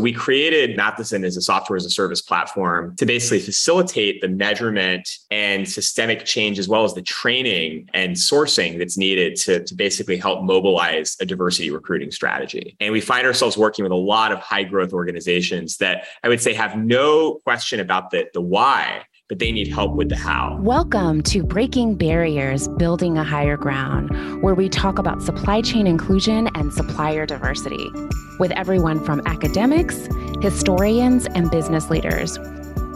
We created Mathison as a software as a service platform to basically facilitate the measurement and systemic change, as well as the training and sourcing that's needed to, to basically help mobilize a diversity recruiting strategy. And we find ourselves working with a lot of high growth organizations that I would say have no question about the, the why but they need help with the how. Welcome to Breaking Barriers, Building a Higher Ground, where we talk about supply chain inclusion and supplier diversity with everyone from academics, historians, and business leaders.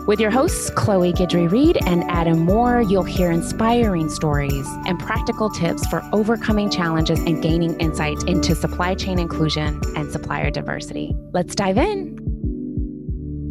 With your hosts, Chloe Guidry Reed and Adam Moore, you'll hear inspiring stories and practical tips for overcoming challenges and gaining insight into supply chain inclusion and supplier diversity. Let's dive in.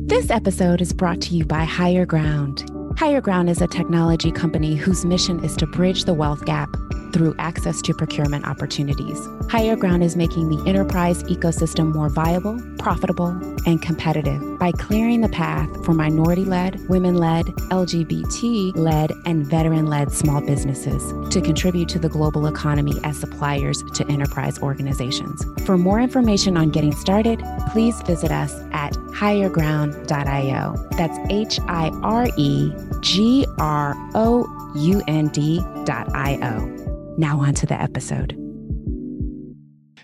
This episode is brought to you by Hire Ground. Hire Ground is a technology company whose mission is to bridge the wealth gap through access to procurement opportunities. Hire Ground is making the enterprise ecosystem more viable, profitable, and competitive by clearing the path for minority led, women led, LGBT led, and veteran led small businesses to contribute to the global economy as suppliers to enterprise organizations. For more information on getting started, please visit us at hireground.io. That's H I R E G R O U N D.io. Now, on to the episode.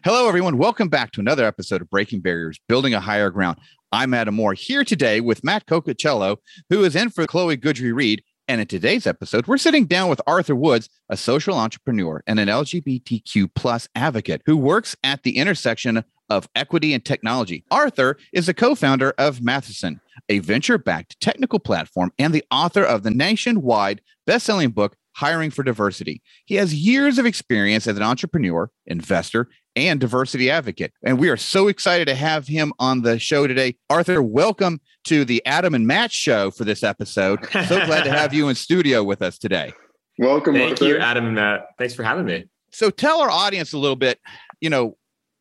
Hello, everyone. Welcome back to another episode of Breaking Barriers, Building a Higher Ground. I'm Adam Moore here today with Matt Cocacello, who is in for Chloe Guidry Reed. And in today's episode, we're sitting down with Arthur Woods, a social entrepreneur and an LGBTQ plus advocate who works at the intersection of equity and technology. Arthur is the co-founder of Mathison, a venture-backed technical platform and the author of the nationwide best-selling book hiring for diversity. He has years of experience as an entrepreneur, investor, and diversity advocate. And we are so excited to have him on the show today. Arthur, welcome to the Adam and Matt show for this episode. So glad to have you in studio with us today. Welcome. Thank Arthur. you, Adam and Matt. Thanks for having me. So tell our audience a little bit, you know,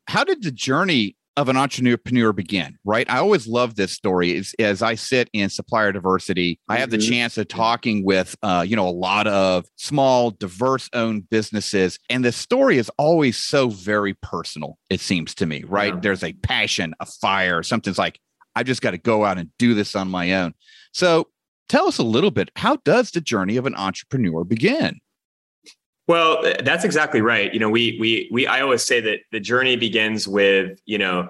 how did the journey of an entrepreneur begin, right? I always love this story. As, as I sit in supplier diversity, I have the Mhm. chance of talking with, uh, you know, a lot of small, diverse-owned businesses, and the story is always so very personal. It seems to me, right? Yeah. There's a passion, a fire, something's like, I just got to go out and do this on my own. So, tell us a little bit. How does the journey of an entrepreneur begin? Well, that's exactly right. You know, we we we I always say that the journey begins with, you know,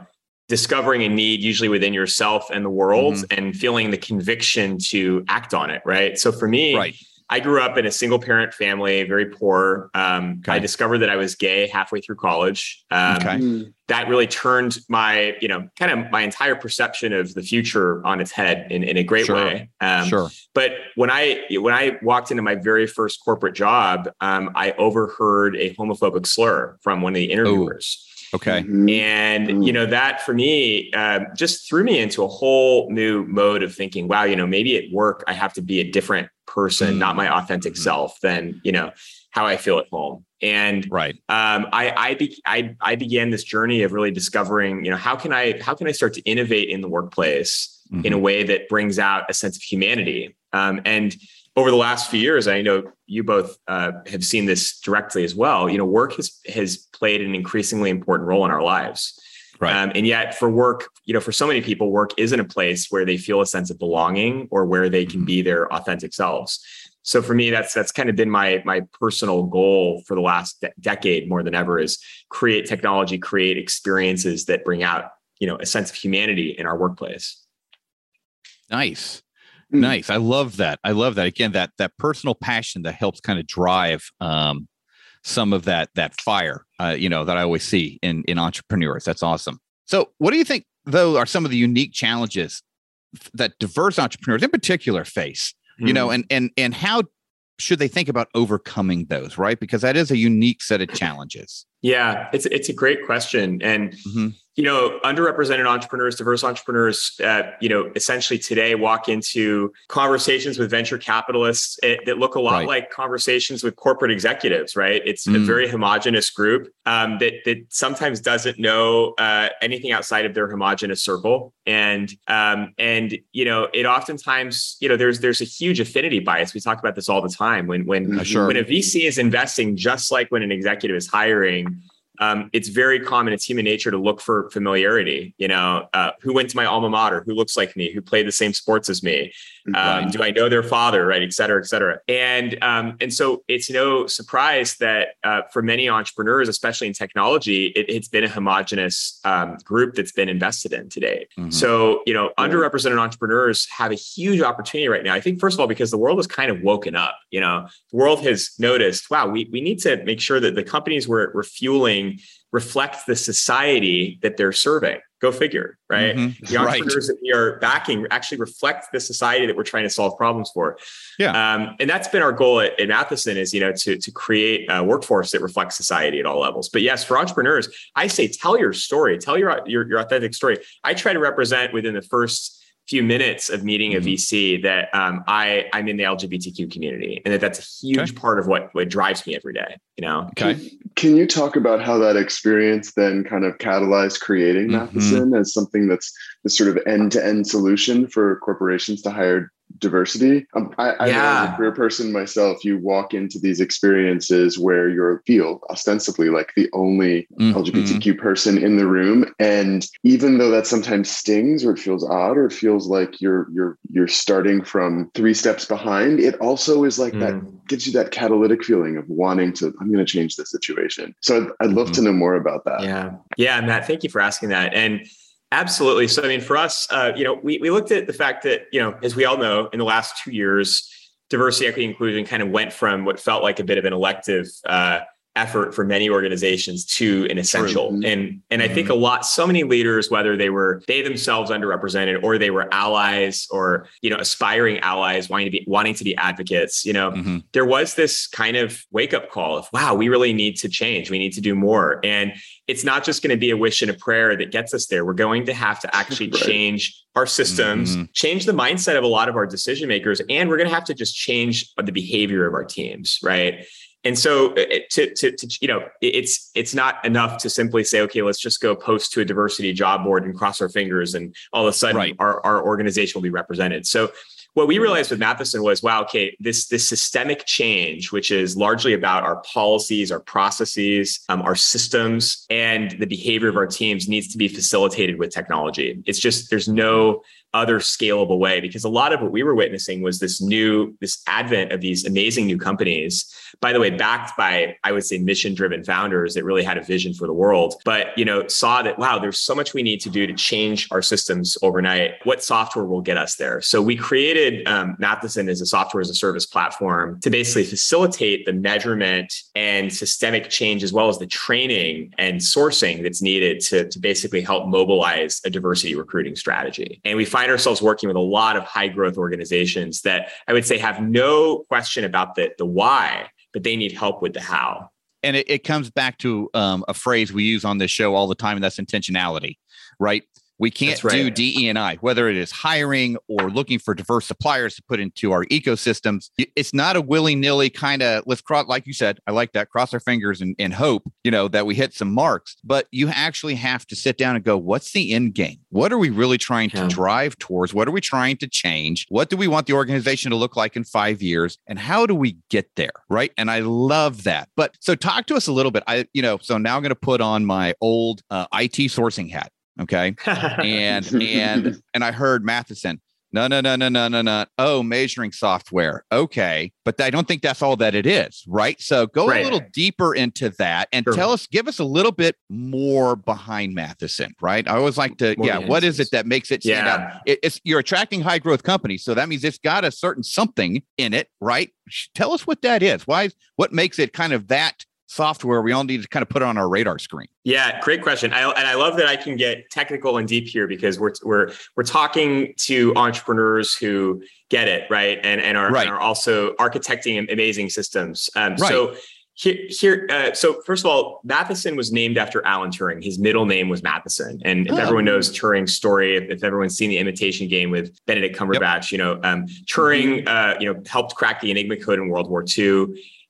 discovering a need usually within yourself and the world Mm-hmm. and feeling the conviction to act on it, right? So for me, Right. I grew up in a single parent family, very poor. Um, Okay. I discovered that I was gay halfway through college. Um, Okay. Mm. That really turned my, you know, kind of my entire perception of the future on its head in, in a great Sure. way. Um, sure. but when I when I walked into my very first corporate job, um, I overheard a homophobic slur from one of the interviewers, Okay. Mhm. and you know that for me uh, just threw me into a whole new mode of thinking. Wow, you know, maybe at work I have to be a different person, not my authentic Mhm. self, than you know how I feel at home. And Right. um, I I, be, I I began this journey of really discovering, you know, how can I how can I start to innovate in the workplace in a way that brings out a sense of humanity. Um, and over the last few years, I know you both uh, have seen this directly as well. You know, work has has played an increasingly important role in our lives. Right. Um, and yet, for work, you know, for so many people, work isn't a place where they feel a sense of belonging or where they can Mhm. be their authentic selves. So for me, that's that's kind of been my my personal goal for the last de- decade more than ever is create technology, create experiences that bring out you know a sense of humanity in our workplace. Nice. Mm. Nice. I love that. I love that. Again, that that personal passion that helps kind of drive um, some of that that fire, uh, you know, that I always see in in entrepreneurs. That's awesome. So, what do you think though are some of the unique challenges that diverse entrepreneurs in particular face? You know, and and and how should they think about overcoming those, right? Because that is a unique set of challenges. Yeah, it's it's a great question, and Mhm. you know, underrepresented entrepreneurs, diverse entrepreneurs, uh, you know, essentially today walk into conversations with venture capitalists eh, that look a lot Right. like conversations with corporate executives. Right? It's a Mm. very homogenous group um, that that sometimes doesn't know uh, anything outside of their homogenous circle, and um, and you know, it oftentimes you know there's there's a huge affinity bias. We talk about this all the time when when Uh, sure. when a VC is investing, just like when an executive is hiring, um, it's very common. It's human nature to look for familiarity. You know, uh, who went to my alma mater? Who looks like me? Who played the same sports as me? Um. Do I know their father? Right, et cetera, et cetera. And um, and so it's no surprise that uh, for many entrepreneurs, especially in technology, it, has been a homogenous um, group that's been invested in today. Mm-hmm. So you know, underrepresented entrepreneurs have a huge opportunity right now. I think first of all because the world has kind of woken up. You know, the world has noticed. Wow, we we need to make sure that the companies we're, we're fueling reflect the society that they're serving. Go figure, right? Mm-hmm. The entrepreneurs right. that we are backing actually reflect the society that we're trying to solve problems for. Yeah, um, and that's been our goal at, at Mathison is you know to to create a workforce that reflects society at all levels. But yes, for entrepreneurs, I say tell your story, tell your your, your authentic story. I try to represent within the first few minutes of meeting a mm-hmm. VC that um, I I'm in the LGBTQ community, and that that's a huge okay. part of what what drives me every day. You know. Okay. Can, can you talk about how that experience then kind of catalyzed creating mm-hmm. Mathison as something that's the sort of end to end solution for corporations to hire diversity. Um, I, I yeah. as a career person myself, you walk into these experiences where you feel ostensibly like the only mm-hmm. LGBTQ person in the room, and even though that sometimes stings or it feels odd or it feels like you're you're you're starting from three steps behind, it also is like mm. that gives you that catalytic feeling of wanting to. I'm going to change the situation. So I'd, I'd love mm-hmm. to know more about that. Yeah, yeah, Matt. Thank you for asking that and Absolutely. So, I mean, for us, uh, you know, we, we looked at the fact that, you know, as we all know, in the last two years, diversity, equity, inclusion kind of went from what felt like a bit of an elective uh, effort for many organizations to an essential. Mm-hmm. And and I think a lot, so many leaders, whether they were they themselves underrepresented or they were allies or you know aspiring allies wanting to be wanting to be advocates, you know, mm-hmm. there was this kind of wake up call of wow, we really need to change. We need to do more. And it's not just going to be a wish and a prayer that gets us there. We're going to have to actually right. change our systems, mm-hmm. change the mindset of a lot of our decision makers, and we're going to have to just change the behavior of our teams, right? and so uh, to, to, to, you know it's it's not enough to simply say okay let's just go post to a diversity job board and cross our fingers and all of a sudden right. our, our organization will be represented so what we realized with Mathison was, wow, okay, this this systemic change, which is largely about our policies, our processes, um, our systems, and the behavior of our teams, needs to be facilitated with technology. It's just there's no other scalable way because a lot of what we were witnessing was this new this advent of these amazing new companies. By the way backed by i would say mission driven founders that really had a vision for the world but you know saw that wow there's so much we need to do to change our systems overnight. What software will get us there? So we created um, mathison as a software as a service platform to basically facilitate the measurement and systemic change as well as the training and sourcing that's needed to, to basically help mobilize a diversity recruiting strategy. And we find find ourselves working with a lot of high growth organizations that I would say have no question about the, the why, but they need help with the how. And it, it comes back to um, a phrase we use on this show all the time, and that's intentionality, right? We can't right. do DE and I, whether it is hiring or looking for diverse suppliers to put into our ecosystems. It's not a willy nilly kind of let's cross, like you said. I like that. Cross our fingers and, and hope, you know, that we hit some marks. But you actually have to sit down and go, what's the end game? What are we really trying yeah. to drive towards? What are we trying to change? What do we want the organization to look like in five years? And how do we get there? Right. And I love that. But so talk to us a little bit. I, you know, so now I'm going to put on my old uh, IT sourcing hat Okay. and and and I heard Mathison. No, no, no, no, no, no, no. Oh, measuring software. Okay. But I don't think that's all that it is, right? So go right. a little deeper into that and sure. tell us, give us a little bit more behind Mathison, right? I always like to, more yeah, what is it that makes it stand yeah. out? It, it's you're attracting high growth companies. So that means it's got a certain something in it, right? Tell us what that is. Why what makes it kind of that software we all need to kind of put it on our radar screen? Yeah, great question. I, and I love that I can get technical and deep here because we're we're we're talking to entrepreneurs who get it right and and are, right. and are also architecting amazing systems. Um, right. So. Here, here uh, so first of all, Mathison was named after Alan Turing. His middle name was Mathison, and if oh. everyone knows Turing's story, if, if, everyone's seen the Imitation Game with Benedict Cumberbatch, yep. you know um, Turing, uh, you know, helped crack the Enigma code in World War II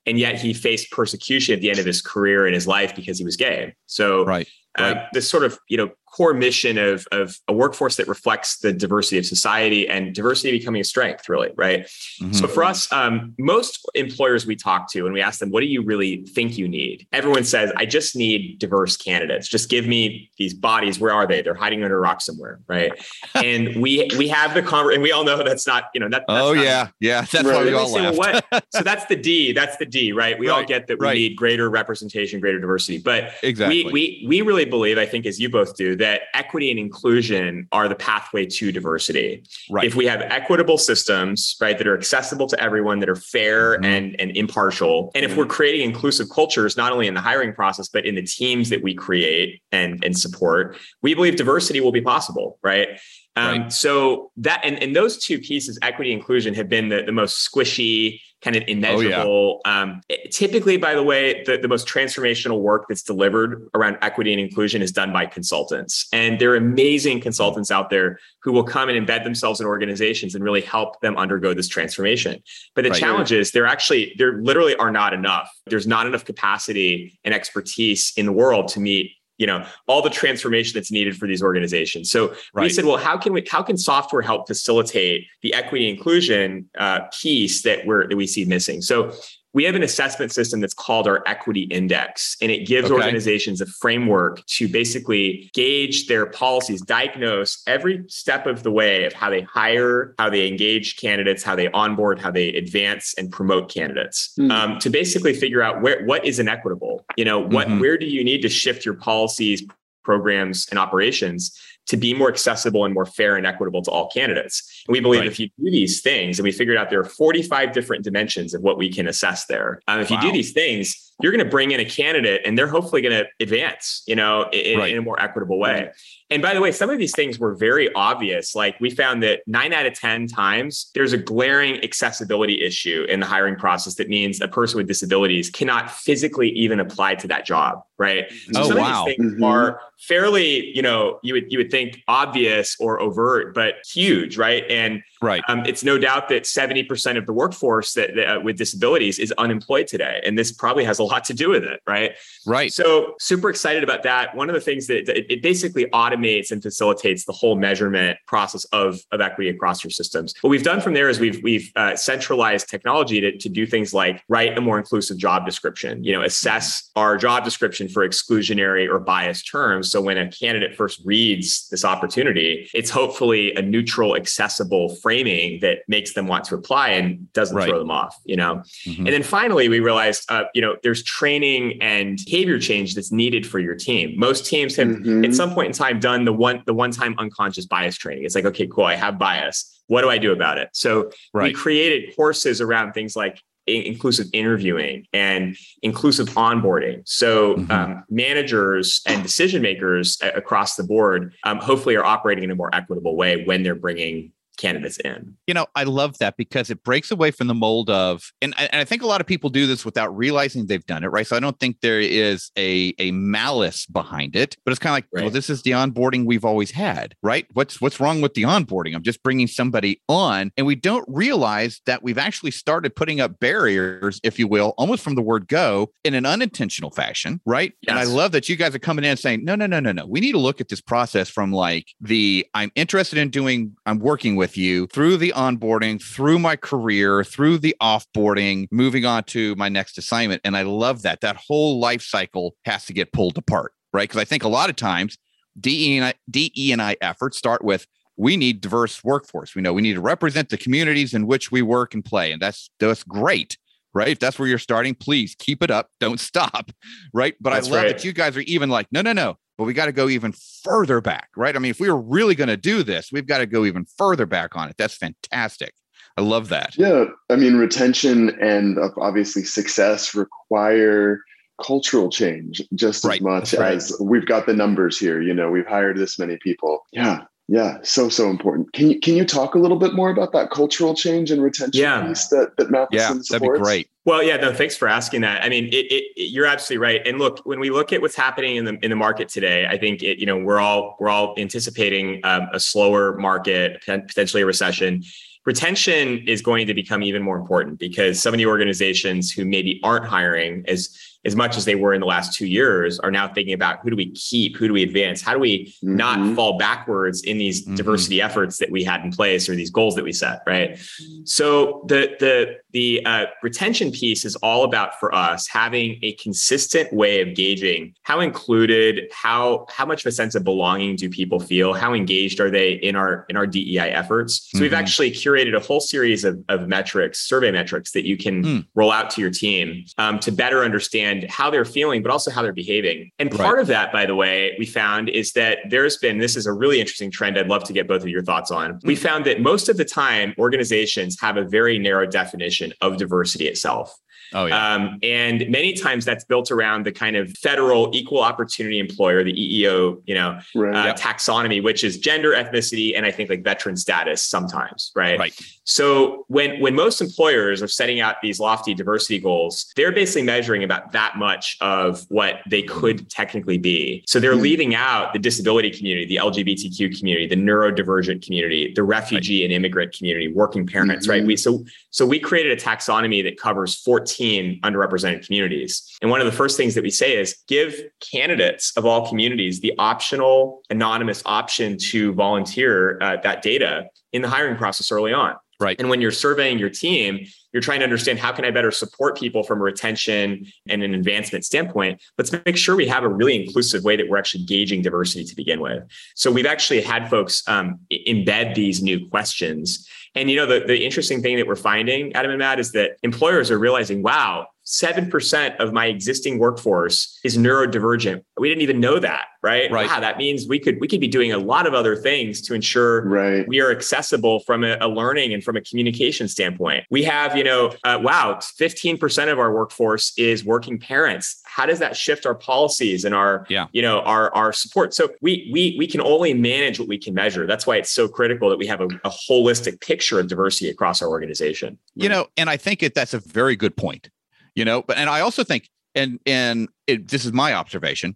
and yet he faced persecution at the end of his career in his life because he was gay. So right. Uh, this sort of you know core mission of, of a workforce that reflects the diversity of society and diversity becoming a strength, really, right? Mm-hmm. So for us, um, most employers we talk to and we ask them, what do you really think you need? Everyone says, I just need diverse candidates. Just give me these bodies. Where are they? They're hiding under a rock somewhere, right? and we we have the conversation, and we all know that's not, you know, that. oh not, yeah, yeah, that's right. why we all say, well, what? So that's the D. That's the D, right? We right. all get that we right. need greater representation, greater diversity, but exactly. we we we really believe, I think, as you both do, that equity and inclusion are the pathway to diversity. Right. If we have equitable systems, right, that are accessible to everyone, that are fair mm-hmm. and, and impartial, and if we're creating inclusive cultures, not only in the hiring process, but in the teams that we create and, and support, we believe diversity will be possible, right? Um, right. So that and, and those two pieces, equity inclusion, have been the, the most squishy, kind of immeasurable. Oh, yeah. um, it, typically, by the way, the, the most transformational work that's delivered around equity and inclusion is done by consultants. And there are amazing consultants out there who will come and embed themselves in organizations and really help them undergo this transformation. But the right. challenge is there actually, there literally are not enough. There's not enough capacity and expertise in the world to meet you know all the transformation that's needed for these organizations so right. we said well how can we how can software help facilitate the equity inclusion uh, piece that we're that we see missing so we have an assessment system that's called our equity index and it gives okay. organizations a framework to basically gauge their policies diagnose every step of the way of how they hire how they engage candidates how they onboard how they advance and promote candidates mm. um, to basically figure out where what is inequitable you know what mm-hmm. where do you need to shift your policies programs and operations to be more accessible and more fair and equitable to all candidates. And we believe right. if you do these things, and we figured out there are 45 different dimensions of what we can assess there. Um, if wow. you do these things, you're going to bring in a candidate and they're hopefully going to advance, you know, in, right. in, a more equitable way. And by the way, some of these things were very obvious. Like we found that nine out of 10 times there's a glaring accessibility issue in the hiring process that means a person with disabilities cannot physically even apply to that job. Right. So oh, some wow. of these things mm-hmm. are fairly, you know, you would you would think obvious or overt, but huge, right? And and right, um, it's no doubt that seventy percent of the workforce that, that uh, with disabilities is unemployed today, and this probably has a lot to do with it, right? Right. So super excited about that. One of the things that it, it basically automates and facilitates the whole measurement process of of equity across your systems. What we've done from there is we've we've uh, centralized technology to to do things like write a more inclusive job description. You know, assess our job description for exclusionary or biased terms. So when a candidate first reads this opportunity, it's hopefully a neutral, accessible framing that makes them want to apply and doesn't right. throw them off, you know? Mm-hmm. And then finally, we realized, uh, you know, there's training and behavior change that's needed for your team. Most teams have mm-hmm. at some point in time done the one, the one-time unconscious bias training. It's like, okay, cool, I have bias. What do I do about it? So right. we created courses around things like inclusive interviewing and inclusive onboarding. So mm-hmm. um, managers and decision makers across the board um, hopefully are operating in a more equitable way when they're bringing candidates in. You know, I love that because it breaks away from the mold of, and, and I think a lot of people do this without realizing they've done it, right? So I don't think there is a a malice behind it, but it's kind of like, right. well, this is the onboarding we've always had, right? What's what's wrong with the onboarding? I'm just bringing somebody on, and we don't realize that we've actually started putting up barriers, if you will, almost from the word go, in an unintentional fashion, right? Yes. And I love that you guys are coming in and saying, no, no, no, no, no. We need to look at this process from like the I'm interested in doing, I'm working with with you through the onboarding, through my career, through the offboarding, moving on to my next assignment. And I love that. That whole life cycle has to get pulled apart, right? Because I think a lot of times DE and I, DE and I efforts start with we need diverse workforce. We know we need to represent the communities in which we work and play, and that's that's great, right? If that's where you're starting, please keep it up. Don't stop, right? But that's I love right. that you guys are even like, no, no, no but we got to go even further back, right? I mean, if we were really going to do this, we've got to go even further back on it. That's fantastic. I love that. Yeah. I mean, retention and uh, obviously success require cultural change just as much right. as we've got the numbers here. You know, we've hired this many people. Yeah. Yeah, so so important. Can you can you talk a little bit more about that cultural change and retention yeah. piece that that Mathison yeah, supports? that'd be great. Well, yeah, no, thanks for asking that. I mean, it, it, it, you're absolutely right. And look, when we look at what's happening in the in the market today, I think it, you know we're all we're all anticipating um, a slower market, potentially a recession. Retention is going to become even more important because some of the organizations who maybe aren't hiring as as much as they were in the last two years, are now thinking about who do we keep, who do we advance, how do we mm-hmm. not fall backwards in these mm-hmm. diversity efforts that we had in place or these goals that we set, right? So the the the uh, retention piece is all about for us having a consistent way of gauging how included, how how much of a sense of belonging do people feel, how engaged are they in our in our DEI efforts. So mm-hmm. we've actually curated a whole series of, of metrics, survey metrics that you can mm. roll out to your team um, to better understand how they're feeling, but also how they're behaving. And part right. of that, by the way, we found is that there's been this is a really interesting trend. I'd love to get both of your thoughts on. Mm. We found that most of the time organizations have a very narrow definition of diversity itself. Oh, yeah. Um, and many times that's built around the kind of federal equal opportunity employer, the EEO, you know, right. uh, yep. taxonomy, which is gender, ethnicity, and I think like veteran status sometimes, right? Right. So when when most employers are setting out these lofty diversity goals, they're basically measuring about that much of what they could technically be. So they're mm-hmm. leaving out the disability community, the LGBTQ community, the neurodivergent community, the refugee right. and immigrant community, working parents, mm-hmm. right? We so so we created a taxonomy that covers 14 underrepresented communities. And one of the first things that we say is give candidates of all communities the optional anonymous option to volunteer uh, that data in the hiring process early on. Right. And when you're surveying your team, you're trying to understand how can I better support people from a retention and an advancement standpoint. Let's make sure we have a really inclusive way that we're actually gauging diversity to begin with. So we've actually had folks um, embed these new questions. And you know, the, the interesting thing that we're finding, Adam and Matt, is that employers are realizing, wow, 7% of my existing workforce is neurodivergent. We didn't even know that, right? Right. Wow, that means we could we could be doing a lot of other things to ensure right. we are accessible from a, a, learning and from a communication standpoint. We have, you know, uh, wow, 15% of our workforce is working parents. How does that shift our policies and our, yeah. you know, our our support? So we we we can only manage what we can measure. That's why it's so critical that we have a, a holistic picture of diversity across our organization. You know, and I think it, that's a very good point you know but and i also think and and it, this is my observation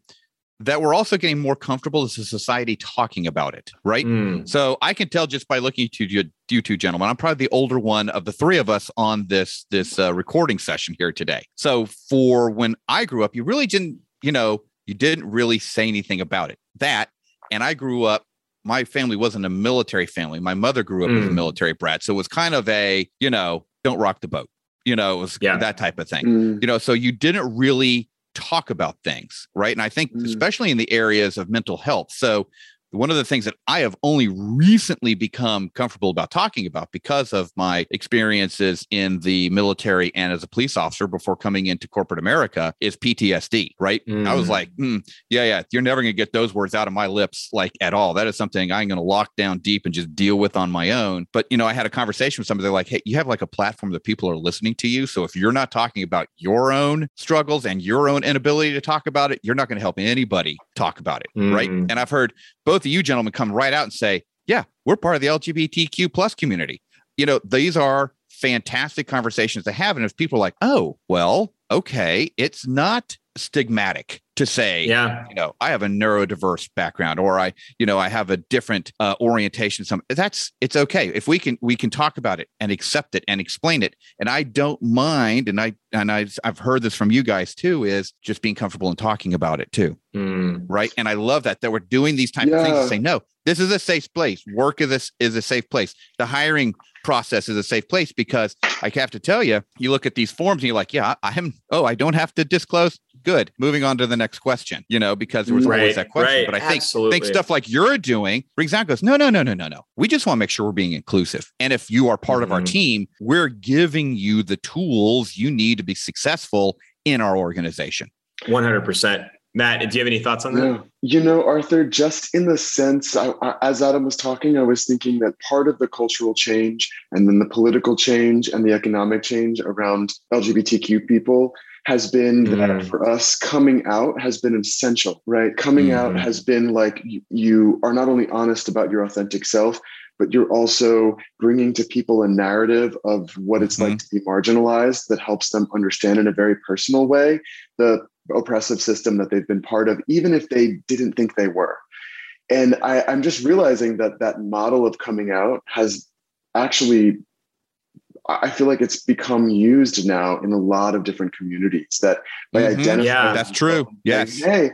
that we're also getting more comfortable as a society talking about it right? Mm. so i can tell just by looking to you, you two gentlemen i'm probably the older one of the three of us on this this uh, recording session here today. So for when i grew up you really didn't you know you didn't really say anything about it. That and i grew up my family wasn't a military family. My mother grew up mm. as a military brat so it was kind of a you know don't rock the boat you know, it was yeah. that type of thing. Mm. You know, so you didn't really talk about things, right? And I think mm. especially in the areas of mental health. So one of the things that I have only recently become comfortable about talking about because of my experiences in the military and as a police officer before coming into corporate America is PTSD, right? Mm. I was mm. like, mm, yeah, yeah, you're never going to get those words out of my lips like at all. That is something I'm going to lock down deep and just deal with on my own. But, you know, I had a conversation with somebody, like, hey, you have like a platform that people are listening to you. So if you're not talking about your own struggles and your own inability to talk about it, you're not going to help anybody talk about it, mm. right? And I've heard both of you gentlemen come right out and say, yeah, we're part of the LGBTQ plus community. You know, these are fantastic conversations to have. And if people are like, oh, well, okay, it's not stigmatic to say, yeah, you know, I have a neurodiverse background or I, you know, I have a different uh, orientation. Some that's it's okay if we can we can talk about it and accept it and explain it. And I don't mind. And I and I I've heard this from you guys too is just being comfortable in talking about it too, mm. right? And I love that that we're doing these type yeah. of things to say no, this is a safe place. Work is a, is a safe place. The hiring process is a safe place because I have to tell you, you look at these forms and you're like, yeah, I am. Oh, I don't have to disclose. Good. Moving on to the next question. You know, because there was right, always that question. Right, but I think think stuff like you're doing brings out goes, no, no, no, no, no, no. We just want to make sure we're being inclusive. And if you are part mm-hmm. of our mm-hmm. team, we're giving you the tools you need to be successful in our organization. One hundred percent. Matt, do you have any thoughts on that? Yeah. You know, Arthur, just in the sense, I, I, as Adam was talking, I was thinking that part of the cultural change and then the political change and the economic change around LGBTQ people has been mm. that for us coming out has been essential right coming mm. out has been like you, you are not only honest about your authentic self but you're also bringing to people a narrative of what it's mm-hmm. like to be marginalized that helps them understand in a very personal way the oppressive system that they've been part of, even if they didn't think they were. And I, I'm just realizing that that model of coming out has actually I feel like it's become used now in a lot of different communities that by mm-hmm. identifying. Yeah, that's true. Yes. hey,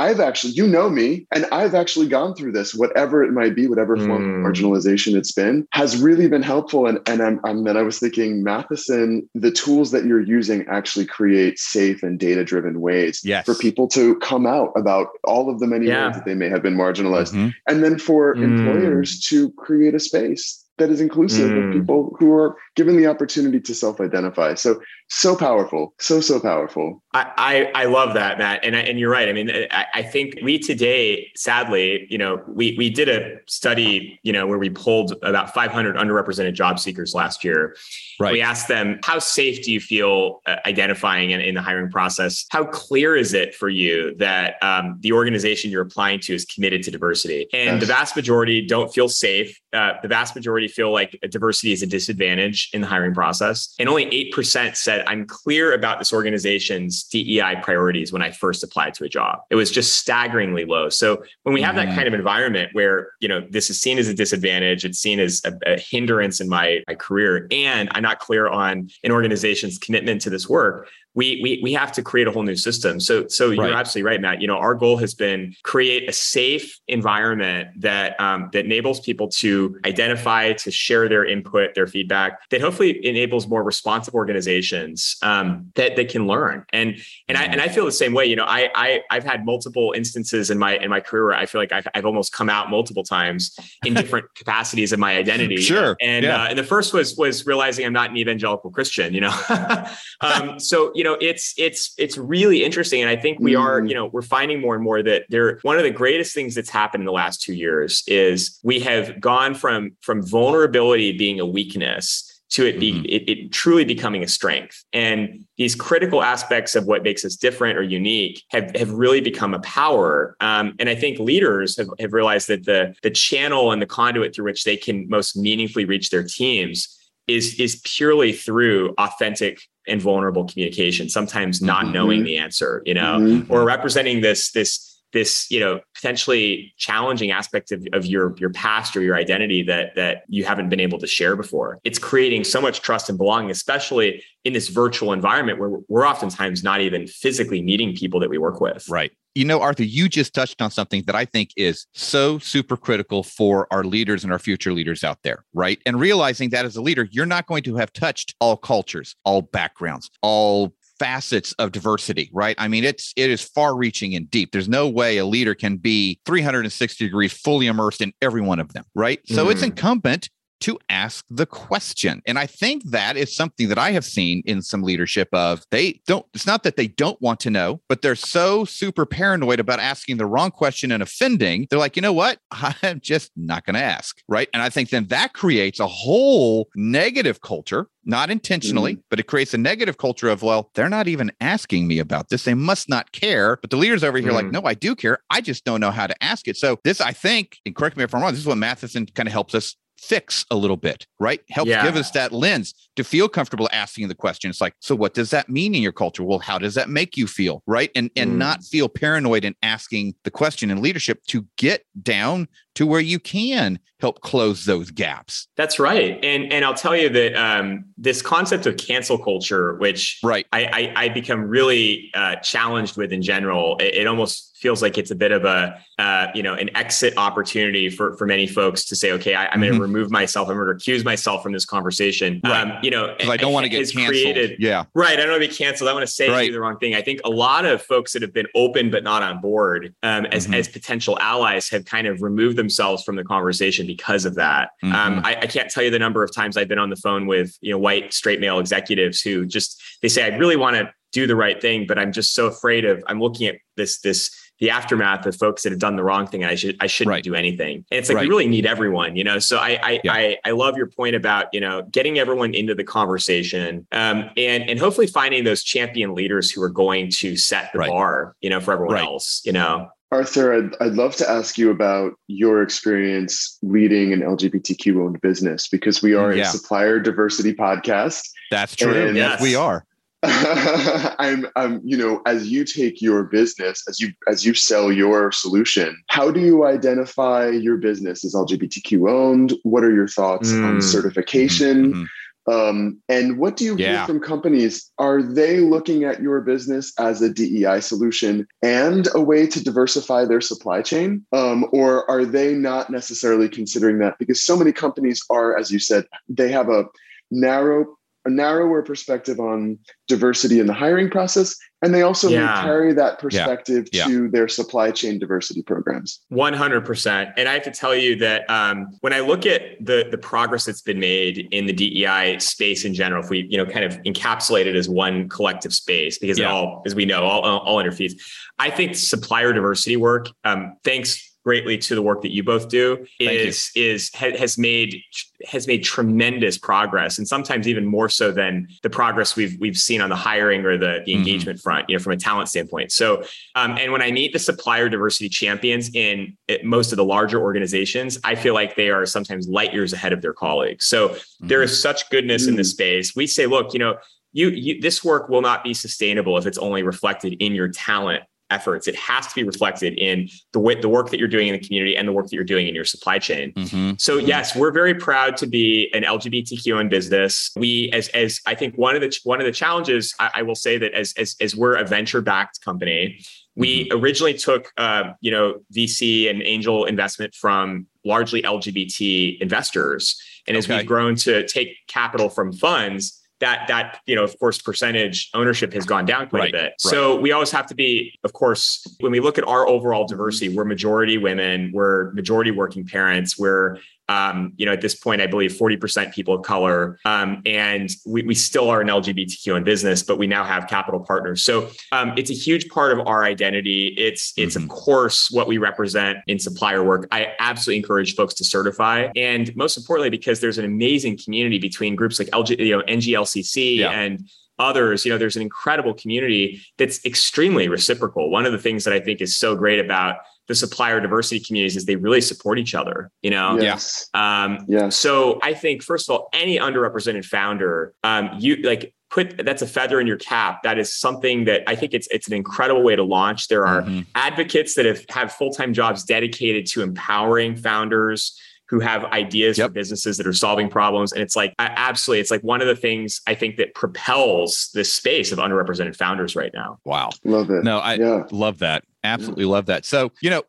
I've actually, you know me, and I've actually gone through this, whatever it might be, whatever form mm. of marginalization it's been, has really been helpful. And and I'm, I'm then I was thinking, Mathison, the tools that you're using actually create safe and data driven ways yes. for people to come out about all of the many yeah. ways that they may have been marginalized, mm-hmm. and then for mm. employers to create a space that is inclusive mm. of people who are given the opportunity to self-identify. So so powerful, so so powerful. I I, I love that, Matt, and and you're right. I mean, I, I think we today, sadly, you know, we we did a study, you know, where we pulled about 500 underrepresented job seekers last year. Right. We asked them, how safe do you feel uh, identifying in, in, the hiring process? How clear is it for you that um, the organization you're applying to is committed to diversity? And yes. the vast majority don't feel safe. Uh, the vast majority feel like diversity is a disadvantage in the hiring process. And only 8% said, I'm clear about this organization's DEI priorities when I first applied to a job. It was just staggeringly low. So when we have mm-hmm. that kind of environment where, you know, this is seen as a disadvantage, it's seen as a, a hindrance in my, my career, and I'm not clear on an organization's commitment to this work, we we we have to create a whole new system. So so right. you're absolutely right, Matt. You know, our goal has been create a safe environment that um, that enables people to identify, to share their input, their feedback, that hopefully enables more responsive organizations um, that that can learn. And and I and I feel the same way. You know, I I I've had multiple instances in my in my career where I feel like I've, I've almost come out multiple times in different capacities of my identity. Sure. And yeah. uh, and the first was was realizing I'm not an evangelical Christian. You know, um, so you know it's it's it's really interesting, and I think we are, mm. you know, we're finding more and more that there. One of the greatest things that's happened in the last two years is we have gone from from vulnerability being a weakness to it be mm-hmm. it, it, truly becoming a strength and these critical aspects of what makes us different or unique have, have really become a power um, and i think leaders have, have realized that the the channel and the conduit through which they can most meaningfully reach their teams is is purely through authentic and vulnerable communication sometimes not mm-hmm. knowing the answer you know mm-hmm. or representing this this this you know potentially challenging aspect of, of your your past or your identity that that you haven't been able to share before it's creating so much trust and belonging especially in this virtual environment where we're oftentimes not even physically meeting people that we work with right you know, Arthur, you just touched on something that I think is so super critical for our leaders and our future leaders out there, right? And realizing that as a leader, you're not going to have touched all cultures, all backgrounds, all facets of diversity, right? I mean, it's it is far reaching and deep. There's no way a leader can be 360 degrees fully immersed in every one of them, right? So mm. it's incumbent to ask the question. And I think that is something that I have seen in some leadership of they don't, it's not that they don't want to know, but they're so super paranoid about asking the wrong question and offending. They're like, you know what? I'm just not going to ask. Right. And I think then that creates a whole negative culture not intentionally, mm-hmm. but it creates a negative culture of, well, they're not even asking me about this. They must not care. But the leaders over here, mm-hmm. like, mm. no, I do care. I just don't know how to ask it. So this, I think, and correct me if I'm wrong, this is what Mathison kind of helps us fix a little bit, right? Helps yeah. give us that lens to feel comfortable asking the question. It's like, so what does that mean in your culture? Well, how does that make you feel, right? And and mm. not feel paranoid in asking the question in leadership to get down to where you can help close those gaps. That's right. And and I'll tell you that um, this concept of cancel culture, which right. I, I, I become really uh, challenged with in general, it, it almost feels like it's a bit of a uh, you know an exit opportunity for for many folks to say okay I, am going to remove myself i'm going to recuse myself from this conversation right. um, you know because i don't want to get canceled created, yeah right i don't want to be canceled i want to say right. the wrong thing i think a lot of folks that have been open but not on board um, as, mm-hmm. as potential allies have kind of removed themselves from the conversation because of that um, mm-hmm. um, I, I can't tell you the number of times i've been on the phone with you know white straight male executives who just they say i really want to do the right thing but i'm just so afraid of i'm looking at this this the aftermath of folks that have done the wrong thing and I should I shouldn't right. do anything. And it's like right. we really need everyone, you know. So I I, yeah. I I love your point about you know getting everyone into the conversation um, and and hopefully finding those champion leaders who are going to set the right. bar, you know, for everyone else, you know. Arthur, I'd, I'd love to ask you about your experience leading an LGBTQ owned business because we are yeah. a supplier diversity podcast. That's true. yes, we are. I'm, I'm, you know, as you take your business, as you as you sell your solution, how do you identify your business as LGBTQ owned? What are your thoughts mm. on certification? Mm-hmm. Um, and what do you yeah. hear from companies? Are they looking at your business as a DEI solution and a way to diversify their supply chain? Um, or are they not necessarily considering that? Because so many companies are, as you said, they have a narrow a narrower perspective on diversity in the hiring process and they also yeah. carry that perspective yeah. to their supply chain diversity programs 100% and i have to tell you that um, when i look at the the progress that's been made in the dei space in general if we you know kind of encapsulate it as one collective space because it all as we know all, all interfeeds i think supplier diversity work um, thanks greatly to the work that you both do is is has made has made tremendous progress and sometimes even more so than the progress we've we've seen on the hiring or the, the mm-hmm. engagement front you know from a talent standpoint so um, and when i meet the supplier diversity champions in most of the larger organizations i feel like they are sometimes light years ahead of their colleagues so mm-hmm. there is such goodness mm-hmm. in the mm. space we say look you know you, you, this work will not be sustainable if it's only reflected in your talent efforts. It has to be reflected in the way, the work that you're doing in the community and the work that you're doing in your supply chain. Mm-hmm. So mm-hmm. yes, we're very proud to be an LGBTQ in business. We, as as I think one of the one of the challenges, I, I will say that as as as we're a venture backed company. We mm-hmm. originally took, uh, you know, VC and angel investment from largely LGBT investors, and as okay. we've grown to take capital from funds, that that you know of course percentage ownership has gone down quite right, a bit right. so we always have to be of course when we look at our overall diversity we're majority women we're majority working parents we're um, you know, at this point, I believe 40% people of color. Um, and we, we still are an LGBTQ in business, but we now have capital partners. So um, it's a huge part of our identity. It's, it's mm-hmm. of course what we represent in supplier work. I absolutely encourage folks to certify. And most importantly, because there's an amazing community between groups like LG, you know, NGLCC yeah. and others you know there's an incredible community that's extremely reciprocal one of the things that i think is so great about the supplier diversity communities is they really support each other, you know? Yes. Um, yeah. So I think, first of all, any underrepresented founder, um, you like put that's a feather in your cap. That is something that I think it's, it's an incredible way to launch. There are mm-hmm. advocates that have, have full-time jobs dedicated to empowering founders who have ideas yep. for businesses that are solving problems. And it's like, absolutely, it's like one of the things I think that propels this space of underrepresented founders right now. Wow. Love it. No, I yeah. love that. Absolutely yeah. love that. So, you know,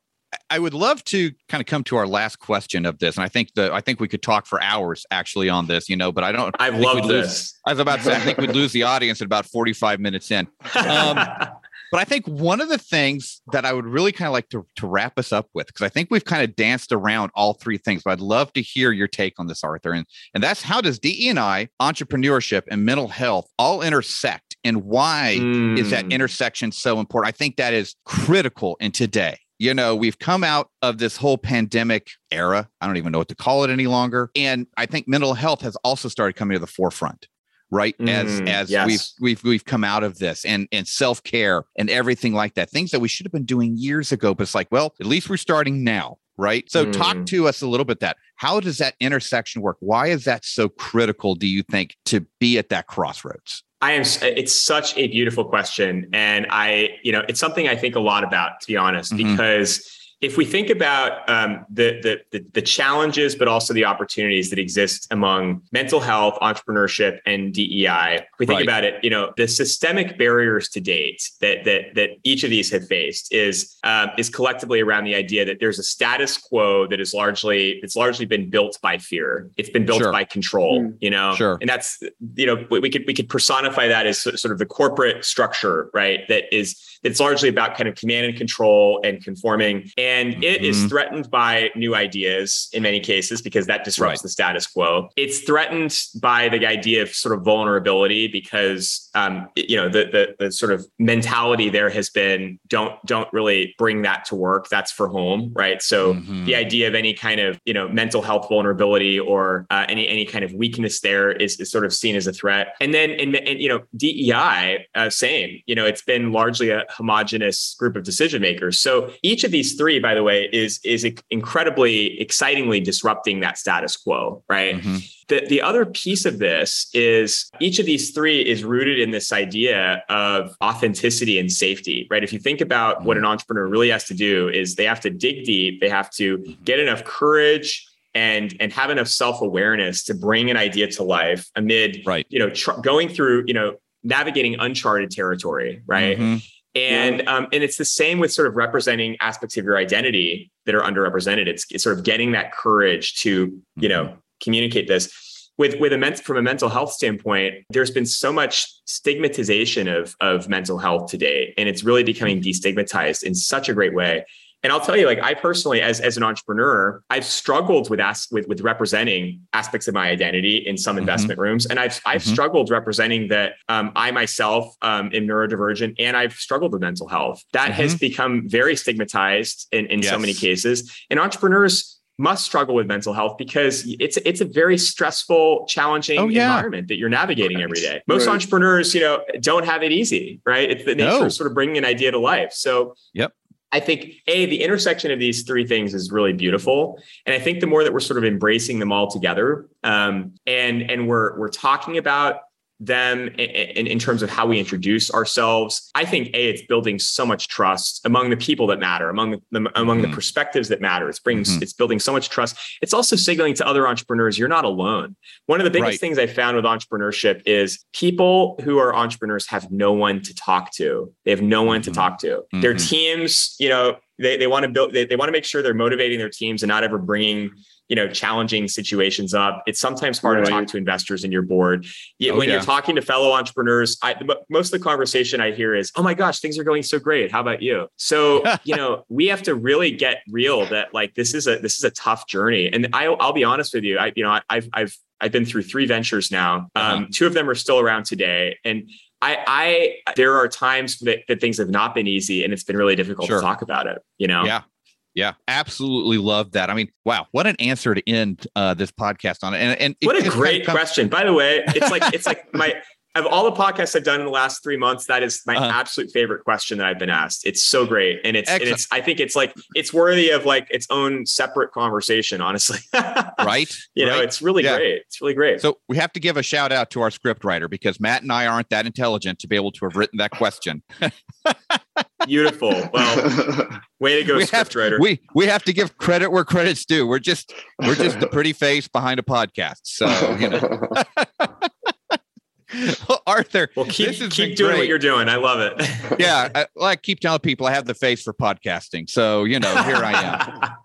I would love to kind of come to our last question of this, and I think the I think we could talk for hours actually on this, you know. But I don't. I've loved this. Lose, I was about to say I think we'd lose the audience at about forty five minutes in. Um, but I think one of the things that I would really kind of like to, to wrap us up with, because I think we've kind of danced around all three things, but I'd love to hear your take on this, Arthur. And, and that's how does DE&I, entrepreneurship, and mental health all intersect? And why mm. is that hmm. intersection so important? I think that is critical in today you know, we've come out of this whole pandemic era. I don't even know what to call it any longer. And I think mental health has also started coming to the forefront right mm, as as yes. we've we've we've come out of this and and self-care and everything like that things that we should have been doing years ago but it's like well at least we're starting now right so mm. talk to us a little bit that how does that intersection work why is that so critical do you think to be at that crossroads I am. It's such a beautiful question, and I, you know, it's something I think a lot about, to be honest, mm-hmm. because if we think about um, the, the, the the challenges, but also the opportunities that exist among mental health, entrepreneurship, and DEI, we think right. about it. You know, the systemic barriers to date that that that each of these have faced is uh, is collectively around the idea that there's a status quo that is largely it's largely been built by fear. It's been built sure. by control. Mm. You know, sure. and that's you know we could we could personify that as sort of the corporate structure, right? That is it's largely about kind of command and control and conforming. And mm-hmm. it is mm-hmm. threatened by new ideas in many cases because that disrupts right. the status quo. It's threatened by the idea of sort of vulnerability because um, you know the, the the sort of mentality there has been don't don't really bring that to work. That's for home, right? So mm-hmm. the idea of any kind of you know mental health vulnerability or uh, any any kind of weakness there is, is sort of seen as a threat. And then in, in you know DEI, uh, same. You know, it's been largely a homogenous group of decision makers. So each of these three, by the way, is is incredibly excitingly disrupting that status quo, right? Mm-hmm. The, the other piece of this is each of these three is rooted in this idea of authenticity and safety, right? If you think about what mm-hmm. an entrepreneur really has to do is they have to dig deep, they have to mm-hmm. get enough courage and and have enough self-awareness to bring an idea to life amid right. you know tr- going through you know navigating uncharted territory right mm-hmm. And um, and it's the same with sort of representing aspects of your identity that are underrepresented it's, it's sort of getting that courage to you know mm-hmm. communicate this with with a men- from a mental health standpoint, there's been so much stigmatization of of mental health today, and it's really becoming destigmatized in such a great way. And I'll tell you, like I personally, as, as an entrepreneur, I've struggled with as, with with representing aspects of my identity in some mm-hmm. investment rooms, and I've I've mm-hmm. struggled representing that um, I myself um, am neurodivergent, and I've struggled with mental health. That mm-hmm. has become very stigmatized in in yes. so many cases, and entrepreneurs must struggle with mental health because it's it's a very stressful, challenging oh, yeah. environment that you're navigating right. every day. Most right. entrepreneurs, you know, don't have it easy, right? It's the nature no. of sort of bringing an idea to life. So, yep. I think a the intersection of these three things is really beautiful, and I think the more that we're sort of embracing them all together, um, and and we're we're talking about them in, in, terms of how we introduce ourselves. I think a it's building so much trust among the people that matter, among the, among mm-hmm. the perspectives that matter. It's brings mm-hmm. it's building so much trust. It's also signaling to other entrepreneurs you're not alone. One of the biggest right. things I found with entrepreneurship is people who are entrepreneurs have no one to talk to. They have no one mm-hmm. to talk to. Their mm-hmm. teams, you know, they, they want to build they, they want to make sure they're motivating their teams and not ever bringing you know challenging situations up. It's sometimes hard right. to talk to investors in your board. Oh, when yeah. you're talking to fellow entrepreneurs I, most of the conversation i hear is oh my gosh things are going so great. How about you? So you know we have to really get real that like this is a this is a tough journey. And I, i'll be honest with you i you know I, have i've i've been through three ventures now. Uh-huh. um, two of them are still around today. And I, I, there are times that, that things have not been easy and it's been really difficult sure. to talk about it, you know? Yeah. Yeah, absolutely love that. I mean, wow, what an answer to end uh, this podcast on. And, and what a great kind of question. By the way, it's like it's like my of all the podcasts I've done in the last three months, that is my uh-huh. absolute favorite question that I've been asked. It's so great, and it's and it's. I think it's like it's worthy of like its own separate conversation. Honestly, right? You right. know, it's really yeah. great. It's really great. So we have to give a shout out to our script writer because Matt and I aren't that intelligent to be able to have written that question. Beautiful. Well, way to go, we script have, writer. We we have to give credit where credit's due. We're just we're just the pretty face behind a podcast. So you know. Well, Arthur, well, keep keep doing great. what you're doing. I love it. yeah, I, well, I keep telling people I have the face for podcasting, so you know, here I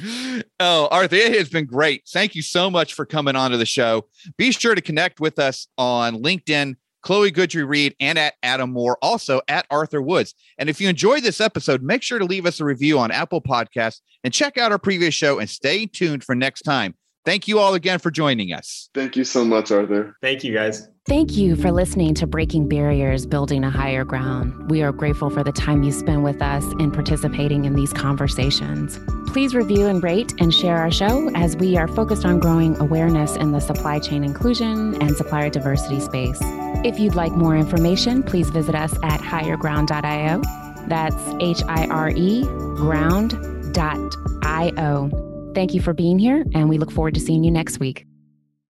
am. oh, Arthur, it has been great. Thank you so much for coming on to the show. Be sure to connect with us on LinkedIn, Chloe Goodry Reed, and at Adam Moore, also at Arthur Woods. And if you enjoyed this episode, make sure to leave us a review on Apple Podcasts and check out our previous show and stay tuned for next time. Thank you all again for joining us. Thank you so much, Arthur. Thank you, guys. Thank you for listening to Breaking Barriers, Building a Hire Ground. We are grateful for the time you spend with us and participating in these conversations. Please review and rate and share our show as we are focused on growing awareness in the supply chain inclusion and supplier diversity space. If you'd like more information, please visit us at hireground.io. That's H I R E ground.io. Thank you for being here, and we look forward to seeing you next week.